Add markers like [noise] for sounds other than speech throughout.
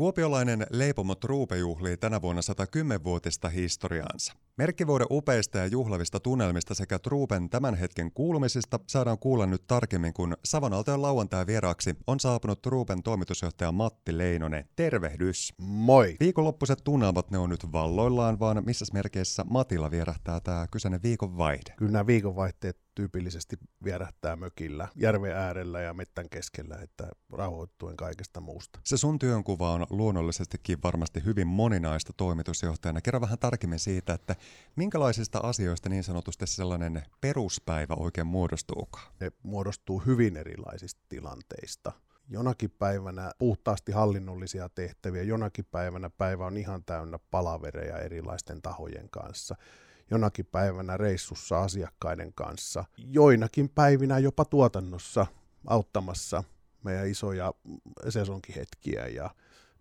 Kuopiolainen leipomo Truupe juhlii tänä vuonna 110-vuotista historiaansa. Merkkivuoden upeista ja juhlavista tunnelmista sekä Truupen tämän hetken kuulumisista saadaan kuulla nyt tarkemmin, kun Savonaltojen lauantai vieraaksi on saapunut Truupen toimitusjohtaja Matti Leinonen. Tervehdys! Moi! Viikonloppuiset tunnelmat ne on nyt valloillaan, vaan missä merkeissä Matilla vierähtää tämä kyseinen viikonvaihde? Kyllä nämä viikonvaihteet tyypillisesti vierähtää mökillä, järven äärellä ja mettän keskellä, että rauhoittuen kaikesta muusta. Se sun työnkuva on luonnollisestikin varmasti hyvin moninaista toimitusjohtajana. Kerro vähän tarkemmin siitä, että minkälaisista asioista niin sanotusti sellainen peruspäivä oikein muodostuukaan? Ne muodostuu hyvin erilaisista tilanteista jonakin päivänä puhtaasti hallinnollisia tehtäviä, jonakin päivänä päivä on ihan täynnä palavereja erilaisten tahojen kanssa jonakin päivänä reissussa asiakkaiden kanssa, joinakin päivinä jopa tuotannossa auttamassa meidän isoja sesonkihetkiä ja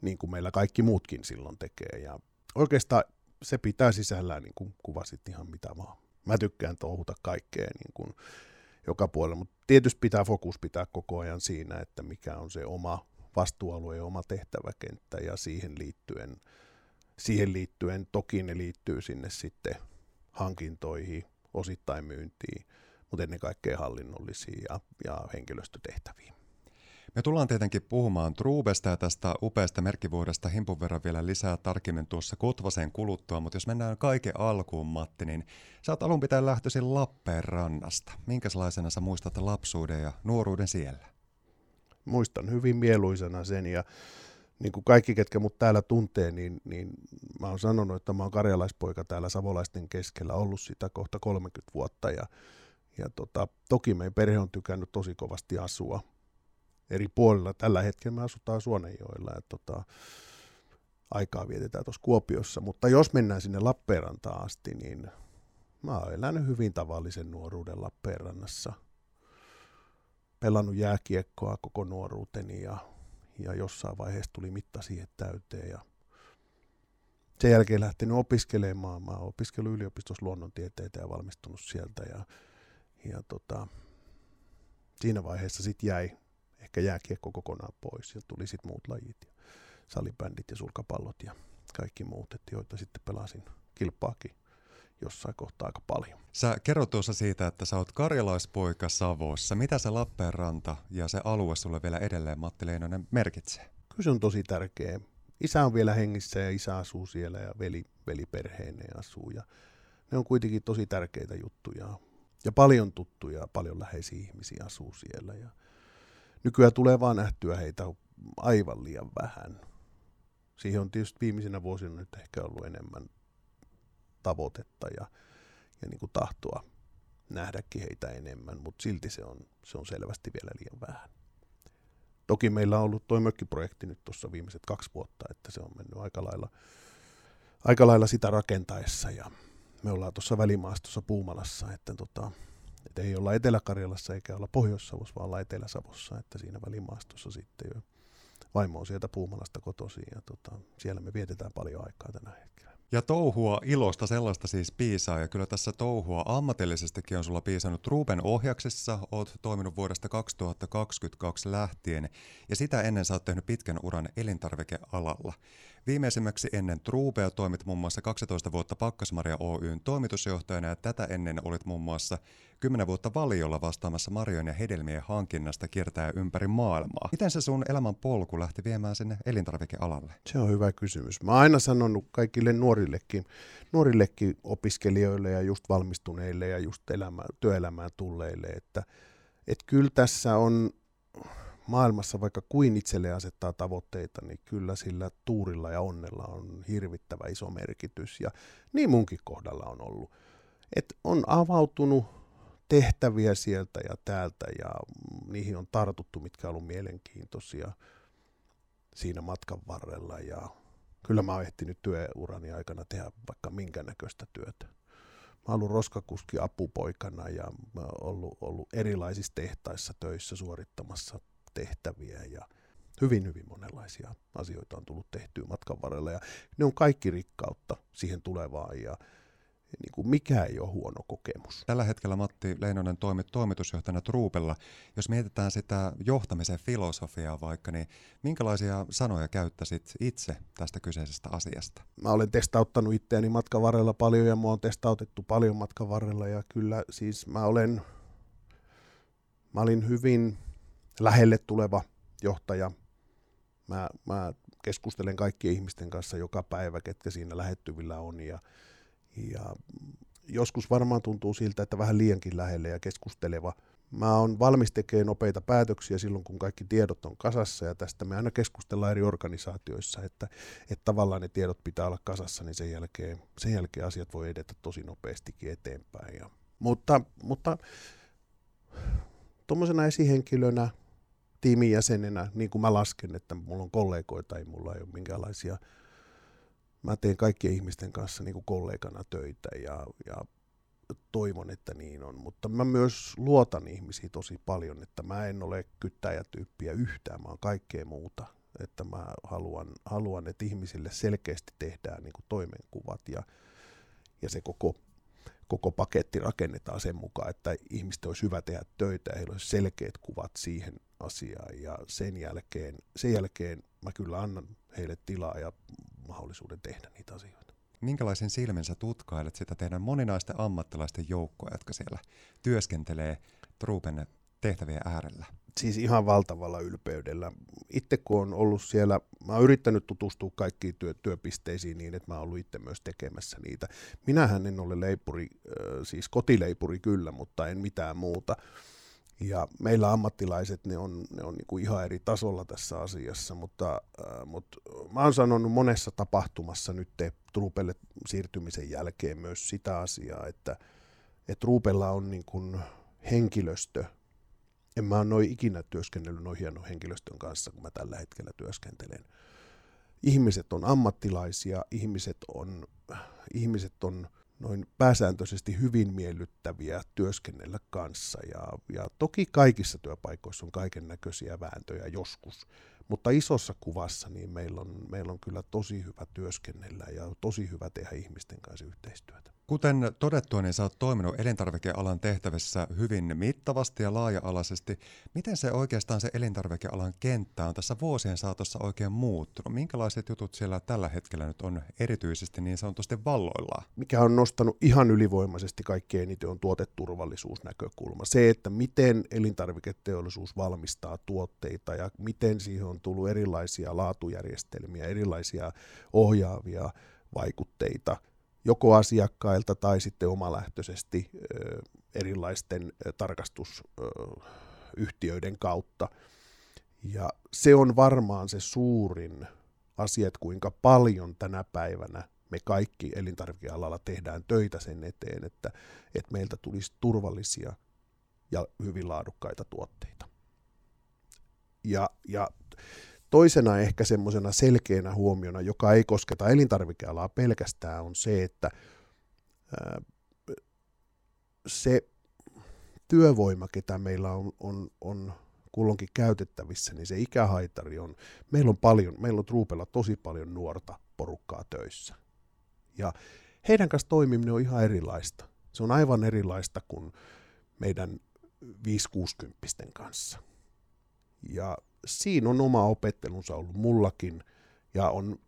niin kuin meillä kaikki muutkin silloin tekee. Ja oikeastaan se pitää sisällään, niin kuin kuvasit ihan mitä vaan. Mä tykkään touhuta kaikkea niin kuin joka puolella, mutta tietysti pitää fokus pitää koko ajan siinä, että mikä on se oma vastuualue ja oma tehtäväkenttä ja siihen liittyen, siihen liittyen toki ne liittyy sinne sitten hankintoihin, osittain myyntiin, mutta ennen kaikkea hallinnollisiin ja, ja henkilöstötehtäviin. Me tullaan tietenkin puhumaan Truubesta ja tästä upeasta merkkivuodesta himpun verran vielä lisää tarkemmin tuossa Kotvaseen kuluttua, mutta jos mennään kaiken alkuun, Matti, niin sä oot alun pitäen lähtöisin Lappeenrannasta. Minkälaisena sä muistat lapsuuden ja nuoruuden siellä? Muistan hyvin mieluisena sen ja niin kuin kaikki, ketkä mut täällä tuntee, niin, niin mä oon sanonut, että mä oon karjalaispoika täällä savolaisten keskellä, ollut sitä kohta 30 vuotta ja, ja tota, toki meidän perhe on tykännyt tosi kovasti asua eri puolilla. Tällä hetkellä me asutaan Suonenjoilla ja tota, aikaa vietetään tuossa Kuopiossa, mutta jos mennään sinne Lappeenrantaan asti, niin mä oon elänyt hyvin tavallisen nuoruuden Lappeenrannassa. Pelannut jääkiekkoa koko nuoruuteni ja ja jossain vaiheessa tuli mitta siihen täyteen ja sen jälkeen lähtenyt opiskelemaan. Mä opiskellut yliopistossa luonnontieteitä ja valmistunut sieltä ja, ja tota, siinä vaiheessa sitten jäi ehkä jääkiekko kokonaan pois ja tuli sitten muut lajit ja salibändit ja sulkapallot ja kaikki muut, että joita sitten pelasin kilpaakin jossain kohtaa aika paljon. Sä kerrot tuossa siitä, että sä oot karjalaispoika Savossa. Mitä se Lappeenranta ja se alue sulle vielä edelleen, Matti Leinonen, merkitsee? Kyllä se on tosi tärkeä. Isä on vielä hengissä ja isä asuu siellä ja veli, veli perheineen asuu. Ja ne on kuitenkin tosi tärkeitä juttuja. Ja paljon tuttuja, paljon läheisiä ihmisiä asuu siellä. Ja nykyään tulee vaan nähtyä heitä aivan liian vähän. Siihen on tietysti viimeisinä vuosina nyt ehkä ollut enemmän tavoitetta ja, ja niin kuin tahtoa nähdäkin heitä enemmän, mutta silti se on, se on selvästi vielä liian vähän. Toki meillä on ollut tuo mökkiprojekti nyt tuossa viimeiset kaksi vuotta, että se on mennyt aika lailla, aika lailla sitä rakentaessa ja me ollaan tuossa välimaastossa Puumalassa, että, tota, että ei olla Etelä-Karjalassa eikä olla Pohjois-Savossa, vaan ollaan Etelä-Savossa, että siinä välimaastossa sitten jo vaimo on sieltä Puumalasta kotoisin ja tota, siellä me vietetään paljon aikaa tänä hetkellä. Ja touhua ilosta sellaista siis piisaa, ja kyllä tässä touhua ammatillisestikin on sulla piisannut. Ruben ohjaksessa oot toiminut vuodesta 2022 lähtien, ja sitä ennen sä oot tehnyt pitkän uran elintarvikealalla. Viimeisimmäksi ennen Trubea toimit muun muassa 12 vuotta Pakkasmaria Oyn toimitusjohtajana, ja tätä ennen olit muun muassa 10 vuotta valiolla vastaamassa marjojen ja hedelmien hankinnasta kiertää ympäri maailmaa. Miten se sun elämän polku lähti viemään sinne elintarvikealalle? Se on hyvä kysymys. Mä oon aina sanonut kaikille nuorillekin, nuorillekin opiskelijoille ja just valmistuneille ja just elämä, työelämään tulleille, että et kyllä tässä on maailmassa vaikka kuin itselle asettaa tavoitteita, niin kyllä sillä tuurilla ja onnella on hirvittävä iso merkitys. Ja niin munkin kohdalla on ollut. Et on avautunut tehtäviä sieltä ja täältä ja niihin on tartuttu, mitkä on ollut mielenkiintoisia siinä matkan varrella. Ja kyllä mä oon ehtinyt työurani aikana tehdä vaikka minkä näköistä työtä. Mä oon ollut roskakuski apupoikana ja mä oon ollut, ollut erilaisissa tehtaissa töissä suorittamassa tehtäviä ja hyvin, hyvin monenlaisia asioita on tullut tehtyä matkan varrella ja ne on kaikki rikkautta siihen tulevaan ja, niin kuin mikä ei ole huono kokemus. Tällä hetkellä Matti Leinonen toimit toimitusjohtajana Truupella. Jos mietitään sitä johtamisen filosofiaa vaikka, niin minkälaisia sanoja käyttäisit itse tästä kyseisestä asiasta? Mä olen testauttanut itseäni matkan varrella paljon ja mua on testautettu paljon matkan varrella ja kyllä siis mä olen, mä olin hyvin lähelle tuleva johtaja. Mä, mä keskustelen kaikkien ihmisten kanssa joka päivä, ketkä siinä lähettyvillä on ja, ja joskus varmaan tuntuu siltä, että vähän liiankin lähelle ja keskusteleva. Mä oon valmis tekemään nopeita päätöksiä silloin, kun kaikki tiedot on kasassa ja tästä me aina keskustellaan eri organisaatioissa, että, että tavallaan ne tiedot pitää olla kasassa, niin sen jälkeen, sen jälkeen asiat voi edetä tosi nopeastikin eteenpäin. Ja, mutta mutta tuommoisena esihenkilönä tiimin jäsenenä, niin kuin mä lasken, että mulla on kollegoita, ei mulla ei ole minkäänlaisia, mä teen kaikkien ihmisten kanssa niin kuin kollegana töitä ja, ja toivon, että niin on, mutta mä myös luotan ihmisiin tosi paljon, että mä en ole kyttäjätyyppiä yhtään, mä oon kaikkea muuta, että mä haluan, haluan että ihmisille selkeästi tehdään niin kuin toimenkuvat ja, ja se koko koko paketti rakennetaan sen mukaan, että ihmisten olisi hyvä tehdä töitä ja heillä olisi selkeät kuvat siihen asiaan. Ja sen jälkeen, sen jälkeen mä kyllä annan heille tilaa ja mahdollisuuden tehdä niitä asioita. Minkälaisen silmin sä tutkailet sitä teidän moninaisten ammattilaisten joukkoa, jotka siellä työskentelee Truupen tehtävien äärellä? Siis ihan valtavalla ylpeydellä. Itse kun on ollut siellä, mä oon yrittänyt tutustua kaikkiin työ, työpisteisiin niin, että mä oon ollut itse myös tekemässä niitä. Minähän en ole leipuri, siis kotileipuri kyllä, mutta en mitään muuta. Ja meillä ammattilaiset, ne on, ne on niin kuin ihan eri tasolla tässä asiassa, mutta, äh, mutta mä oon sanonut monessa tapahtumassa nyt Truupelle siirtymisen jälkeen myös sitä asiaa, että, että Truupella on niin kuin henkilöstö, en mä ole ikinä työskennellyt noin hienon henkilöstön kanssa, kun mä tällä hetkellä työskentelen. Ihmiset on ammattilaisia, ihmiset on, ihmiset on noin pääsääntöisesti hyvin miellyttäviä työskennellä kanssa. Ja, ja toki kaikissa työpaikoissa on kaiken näköisiä vääntöjä joskus, mutta isossa kuvassa niin meillä on, meillä on kyllä tosi hyvä työskennellä ja tosi hyvä tehdä ihmisten kanssa yhteistyötä. Kuten todettua, niin sä oot toiminut elintarvikealan tehtävissä hyvin mittavasti ja laaja-alaisesti. Miten se oikeastaan se elintarvikealan kenttä on tässä vuosien saatossa oikein muuttunut? Minkälaiset jutut siellä tällä hetkellä nyt on erityisesti niin sanotusti valloillaan? Mikä on nostanut ihan ylivoimaisesti kaikkein eniten on tuoteturvallisuusnäkökulma. Se, että miten elintarviketeollisuus valmistaa tuotteita ja miten siihen on tullut erilaisia laatujärjestelmiä, erilaisia ohjaavia vaikutteita – joko asiakkailta tai sitten omalähtöisesti erilaisten tarkastusyhtiöiden kautta. Ja se on varmaan se suurin asia, että kuinka paljon tänä päivänä me kaikki elintarvikealalla tehdään töitä sen eteen, että, että meiltä tulisi turvallisia ja hyvin laadukkaita tuotteita. Ja, ja Toisena ehkä semmoisena selkeänä huomiona, joka ei kosketa elintarvikealaa pelkästään, on se, että se työvoima, ketä meillä on, on, on kulloinkin käytettävissä, niin se ikähaitari on, meillä on paljon, meillä on Truupella tosi paljon nuorta porukkaa töissä. Ja heidän kanssa toimiminen on ihan erilaista. Se on aivan erilaista kuin meidän 5-60 kanssa. Ja siinä on oma opettelunsa ollut mullakin ja on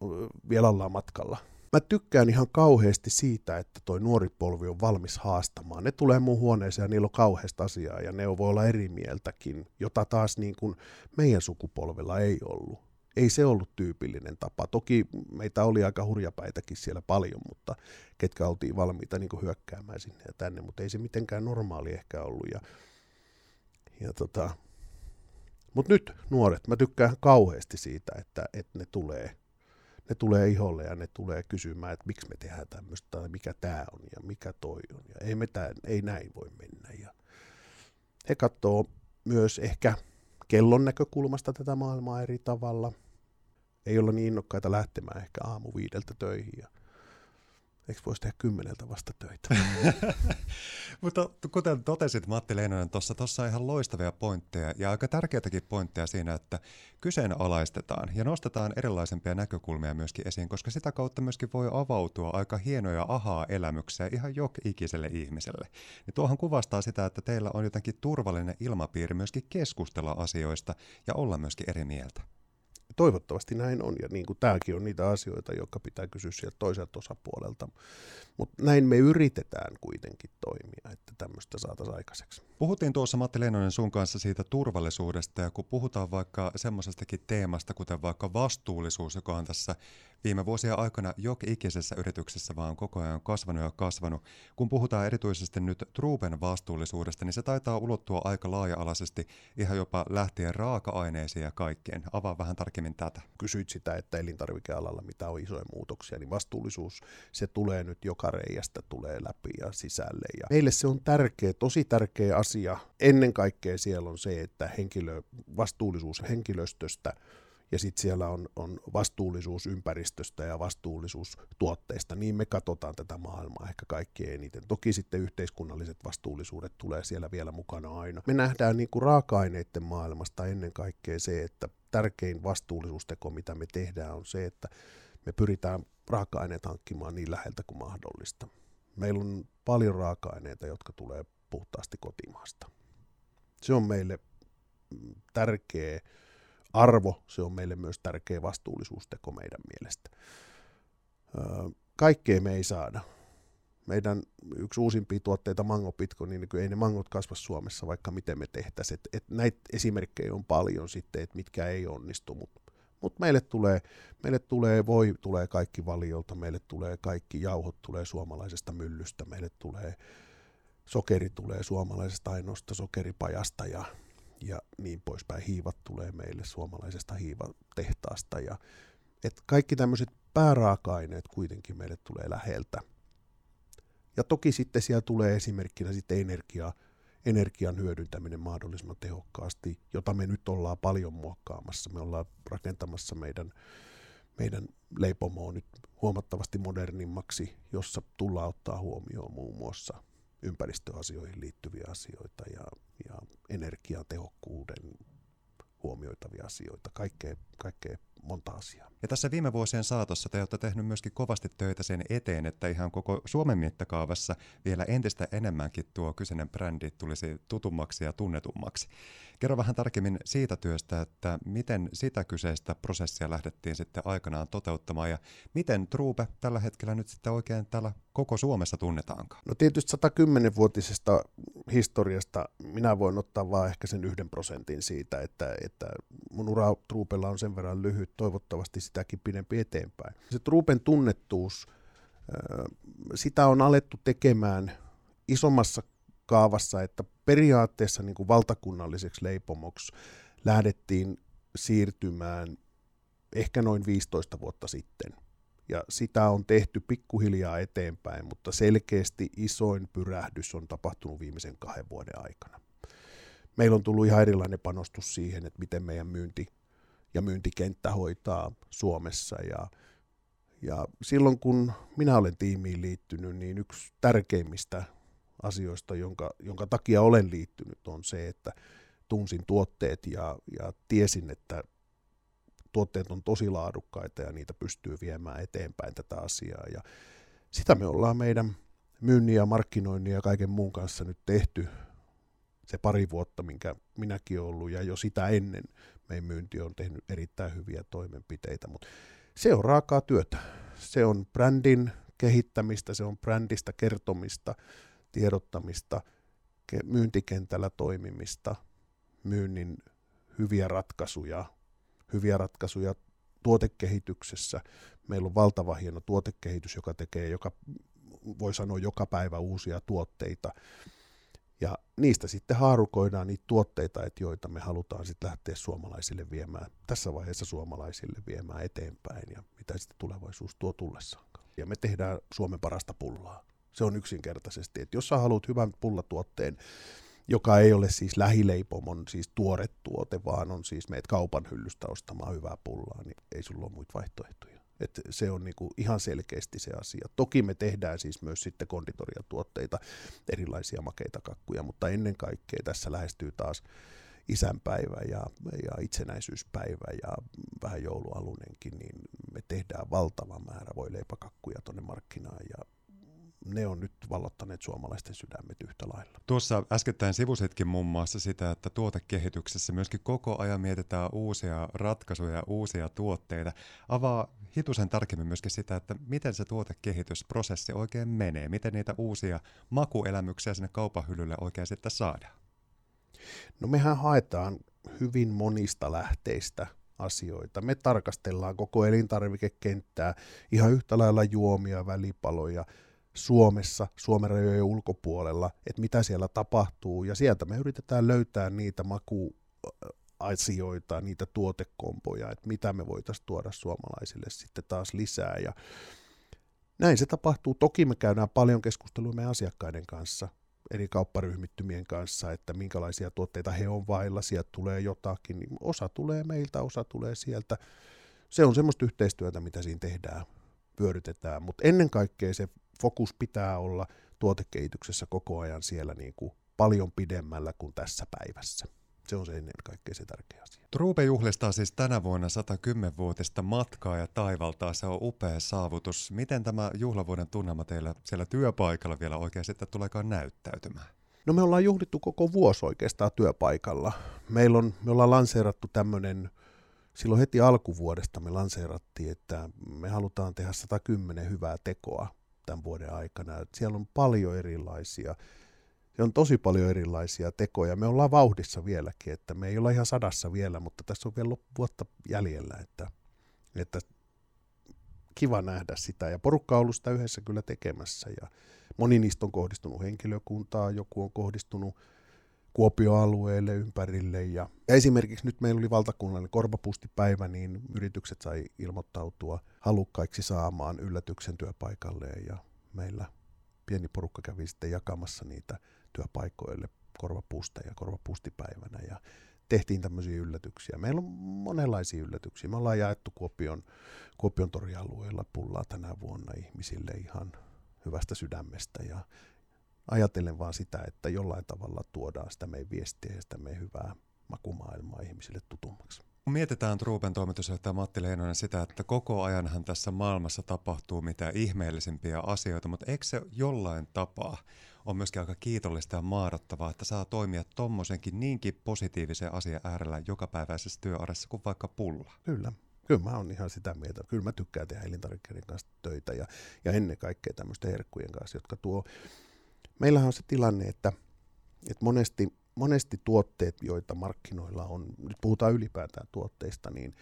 vielä ollaan matkalla. Mä tykkään ihan kauheasti siitä, että toi nuori polvi on valmis haastamaan. Ne tulee mun huoneeseen ja niillä on kauheasta asiaa ja ne voi olla eri mieltäkin, jota taas niin kuin meidän sukupolvella ei ollut. Ei se ollut tyypillinen tapa. Toki meitä oli aika hurjapäitäkin siellä paljon, mutta ketkä oltiin valmiita niin kuin hyökkäämään sinne ja tänne, mutta ei se mitenkään normaali ehkä ollut. Ja, ja tota, mutta nyt nuoret, mä tykkään kauheasti siitä, että, että ne tulee ne tulee iholle ja ne tulee kysymään, että miksi me tehdään tämmöistä tai mikä tämä on ja mikä toi on. Ja ei, me tämän, ei näin voi mennä. Ja he katsoo myös ehkä kellon näkökulmasta tätä maailmaa eri tavalla. Ei olla niin innokkaita lähtemään ehkä aamu viideltä töihin. Ja Eikö voisi tehdä kymmeneltä vasta töitä? [laughs] Mutta kuten totesit Matti Leinonen tuossa, tuossa on ihan loistavia pointteja ja aika tärkeitäkin pointteja siinä, että kyseenalaistetaan ja nostetaan erilaisempia näkökulmia myöskin esiin, koska sitä kautta myöskin voi avautua aika hienoja ahaa-elämyksiä ihan jok-ikiselle ihmiselle. Niin tuohan kuvastaa sitä, että teillä on jotenkin turvallinen ilmapiiri myöskin keskustella asioista ja olla myöskin eri mieltä toivottavasti näin on, ja niin kuin tämäkin on niitä asioita, jotka pitää kysyä sieltä toiselta osapuolelta. Mutta näin me yritetään kuitenkin toimia, että tämmöistä saataisiin aikaiseksi. Puhuttiin tuossa Matti Leinonen sun kanssa siitä turvallisuudesta, ja kun puhutaan vaikka semmoisestakin teemasta, kuten vaikka vastuullisuus, joka on tässä viime vuosien aikana joka ikisessä yrityksessä vaan koko ajan kasvanut ja kasvanut. Kun puhutaan erityisesti nyt Truben vastuullisuudesta, niin se taitaa ulottua aika laaja-alaisesti ihan jopa lähtien raaka-aineisiin ja kaikkeen. Avaa vähän tarkemmin tätä. Kysyit sitä, että elintarvikealalla mitä on isoja muutoksia, niin vastuullisuus, se tulee nyt joka reijästä, tulee läpi ja sisälle. Ja meille se on tärkeä, tosi tärkeä asia. Ennen kaikkea siellä on se, että henkilö, vastuullisuus henkilöstöstä – ja sitten siellä on, on vastuullisuus ympäristöstä ja vastuullisuus tuotteista, niin me katsotaan tätä maailmaa ehkä kaikkein eniten. Toki sitten yhteiskunnalliset vastuullisuudet tulee siellä vielä mukana aina. Me nähdään niin kuin raaka-aineiden maailmasta ennen kaikkea se, että tärkein vastuullisuusteko, mitä me tehdään, on se, että me pyritään raaka-aineet hankkimaan niin läheltä kuin mahdollista. Meillä on paljon raaka-aineita, jotka tulee puhtaasti kotimaasta. Se on meille tärkeä arvo, se on meille myös tärkeä vastuullisuusteko meidän mielestä. Kaikkea me ei saada. Meidän yksi uusimpia tuotteita, mangopitko, niin ei ne mangot kasva Suomessa, vaikka miten me tehtäisiin. Et, et näitä esimerkkejä on paljon sitten, että mitkä ei onnistu, mutta mut meille, tulee, meille tulee voi, tulee kaikki valiolta, meille tulee kaikki jauhot tulee suomalaisesta myllystä, meille tulee sokeri tulee suomalaisesta ainoasta sokeripajasta ja ja niin poispäin. Hiivat tulee meille suomalaisesta hiivatehtaasta ja et kaikki tämmöiset pääraaka-aineet kuitenkin meille tulee läheltä. Ja toki sitten siellä tulee esimerkkinä sitten energia, energian hyödyntäminen mahdollisimman tehokkaasti, jota me nyt ollaan paljon muokkaamassa. Me ollaan rakentamassa meidän, meidän leipomoa nyt huomattavasti modernimmaksi, jossa tullaan ottaa huomioon muun muassa ympäristöasioihin liittyviä asioita ja, ja energiatehokkuuden huomioitavia asioita, kaikkea, kaikkea monta asiaa. Ja tässä viime vuosien saatossa te olette tehnyt myöskin kovasti töitä sen eteen, että ihan koko Suomen mittakaavassa vielä entistä enemmänkin tuo kyseinen brändi tulisi tutummaksi ja tunnetummaksi. Kerro vähän tarkemmin siitä työstä, että miten sitä kyseistä prosessia lähdettiin sitten aikanaan toteuttamaan ja miten Truube tällä hetkellä nyt sitten oikein täällä koko Suomessa tunnetaankaan? No tietysti 110-vuotisesta historiasta minä voin ottaa vain ehkä sen yhden prosentin siitä, että, että mun ura Truupella on sen verran lyhyt, toivottavasti sitäkin pidempi eteenpäin. Se Truupen tunnettuus, sitä on alettu tekemään isommassa kaavassa, että periaatteessa niin kuin valtakunnalliseksi leipomoksi lähdettiin siirtymään ehkä noin 15 vuotta sitten. Ja sitä on tehty pikkuhiljaa eteenpäin, mutta selkeästi isoin pyrähdys on tapahtunut viimeisen kahden vuoden aikana. Meillä on tullut ihan erilainen panostus siihen, että miten meidän myynti ja myyntikenttä hoitaa Suomessa. Ja, ja silloin kun minä olen tiimiin liittynyt, niin yksi tärkeimmistä asioista, jonka, jonka takia olen liittynyt, on se, että tunsin tuotteet ja, ja tiesin, että tuotteet on tosi laadukkaita ja niitä pystyy viemään eteenpäin tätä asiaa. Ja sitä me ollaan meidän myynnin ja markkinoinnin ja kaiken muun kanssa nyt tehty se pari vuotta, minkä minäkin olen ollut, ja jo sitä ennen meidän myynti on tehnyt erittäin hyviä toimenpiteitä, mutta se on raakaa työtä. Se on brändin kehittämistä, se on brändistä kertomista, tiedottamista, myyntikentällä toimimista, myynnin hyviä ratkaisuja, hyviä ratkaisuja tuotekehityksessä. Meillä on valtava hieno tuotekehitys, joka tekee, joka, voi sanoa, joka päivä uusia tuotteita. Ja niistä sitten haarukoidaan niitä tuotteita, että joita me halutaan sitten lähteä suomalaisille viemään, tässä vaiheessa suomalaisille viemään eteenpäin ja mitä sitten tulevaisuus tuo tullessaan. Ja me tehdään Suomen parasta pullaa. Se on yksinkertaisesti, että jos sä haluat hyvän pullatuotteen, joka ei ole siis lähileipomon siis tuore tuote, vaan on siis meet kaupan hyllystä ostamaan hyvää pullaa, niin ei sulla ole muita vaihtoehtoja. Et se on niinku ihan selkeästi se asia. Toki me tehdään siis myös sitten konditoriatuotteita, erilaisia makeita kakkuja, mutta ennen kaikkea tässä lähestyy taas isänpäivä ja, ja itsenäisyyspäivä ja vähän joulualunenkin, niin me tehdään valtava määrä voileipäkakkuja tuonne markkinaan ja ne on nyt vallottaneet suomalaisten sydämet yhtä lailla. Tuossa äskettäin sivusitkin muun muassa sitä, että tuotekehityksessä myöskin koko ajan mietitään uusia ratkaisuja ja uusia tuotteita. Avaa hitusen tarkemmin myöskin sitä, että miten se tuotekehitysprosessi oikein menee, miten niitä uusia makuelämyksiä sinne kaupan hyllylle oikein sitten saadaan. No mehän haetaan hyvin monista lähteistä asioita. Me tarkastellaan koko elintarvikekenttää, ihan yhtä lailla juomia, välipaloja, Suomessa, Suomen rajojen ulkopuolella, että mitä siellä tapahtuu, ja sieltä me yritetään löytää niitä makuasioita, niitä tuotekompoja, että mitä me voitaisiin tuoda suomalaisille sitten taas lisää, ja näin se tapahtuu. Toki me käydään paljon keskustelua meidän asiakkaiden kanssa, eri kaupparyhmittymien kanssa, että minkälaisia tuotteita he on vailla, sieltä tulee jotakin, niin osa tulee meiltä, osa tulee sieltä. Se on semmoista yhteistyötä, mitä siinä tehdään, pyöritetään, mutta ennen kaikkea se fokus pitää olla tuotekehityksessä koko ajan siellä niin kuin paljon pidemmällä kuin tässä päivässä. Se on se ennen kaikkea se tärkeä asia. Truupe juhlistaa siis tänä vuonna 110-vuotista matkaa ja taivaltaa. Se on upea saavutus. Miten tämä juhlavuoden tunnelma teillä siellä työpaikalla vielä oikein sitten tuleekaan näyttäytymään? No me ollaan juhlittu koko vuosi oikeastaan työpaikalla. Meillä on, me ollaan lanseerattu tämmöinen, silloin heti alkuvuodesta me lanseerattiin, että me halutaan tehdä 110 hyvää tekoa tämän vuoden aikana. Et siellä on paljon erilaisia, se on tosi paljon erilaisia tekoja. Me ollaan vauhdissa vieläkin, että me ei olla ihan sadassa vielä, mutta tässä on vielä vuotta jäljellä, että, että kiva nähdä sitä. Ja porukka on ollut sitä yhdessä kyllä tekemässä ja moni niistä on kohdistunut henkilökuntaa, joku on kohdistunut Kuopio-alueelle ympärille. Ja, ja esimerkiksi nyt meillä oli valtakunnallinen korvapustipäivä, niin yritykset sai ilmoittautua halukkaiksi saamaan yllätyksen työpaikalleen ja meillä pieni porukka kävi sitten jakamassa niitä työpaikoille korvapusteja korvapustipäivänä ja tehtiin tämmöisiä yllätyksiä. Meillä on monenlaisia yllätyksiä. Me ollaan jaettu Kuopion, Kuopion torialueella pullaa tänä vuonna ihmisille ihan hyvästä sydämestä ja ajatellen vaan sitä, että jollain tavalla tuodaan sitä meidän viestiä ja sitä meidän hyvää makumaailmaa ihmisille tutummaksi. Kun mietitään Truupen toimitusjohtaja Matti Leinonen sitä, että koko ajanhan tässä maailmassa tapahtuu mitä ihmeellisimpiä asioita, mutta eikö se jollain tapaa on myöskin aika kiitollista ja maadottavaa, että saa toimia tuommoisenkin niinkin positiivisen asian äärellä jokapäiväisessä työaressa kuin vaikka pulla? Kyllä. Kyllä mä oon ihan sitä mieltä. Kyllä mä tykkään tehdä elintarvikkeiden kanssa töitä ja, ja ennen kaikkea tämmöisten herkkujen kanssa, jotka tuo meillähän on se tilanne, että, että monesti, monesti tuotteet, joita markkinoilla on, nyt puhutaan ylipäätään tuotteista, niin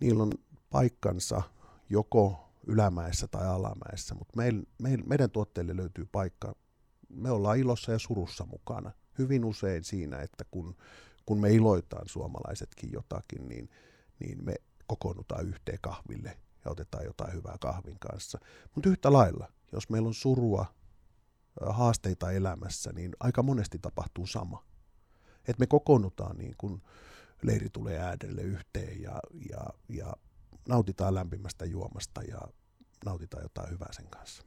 niillä on paikkansa joko ylämäessä tai alamäessä, mutta meil, meil, meidän tuotteille löytyy paikka, me ollaan ilossa ja surussa mukana. Hyvin usein siinä, että kun, kun me iloitaan suomalaisetkin jotakin, niin, niin me kokoonnutaan yhteen kahville ja otetaan jotain hyvää kahvin kanssa. Mutta yhtä lailla, jos meillä on surua haasteita elämässä, niin aika monesti tapahtuu sama. Että me kokoonnutaan niin kuin leiri tulee äärelle yhteen ja, ja, ja nautitaan lämpimästä juomasta ja nautitaan jotain hyvää sen kanssa.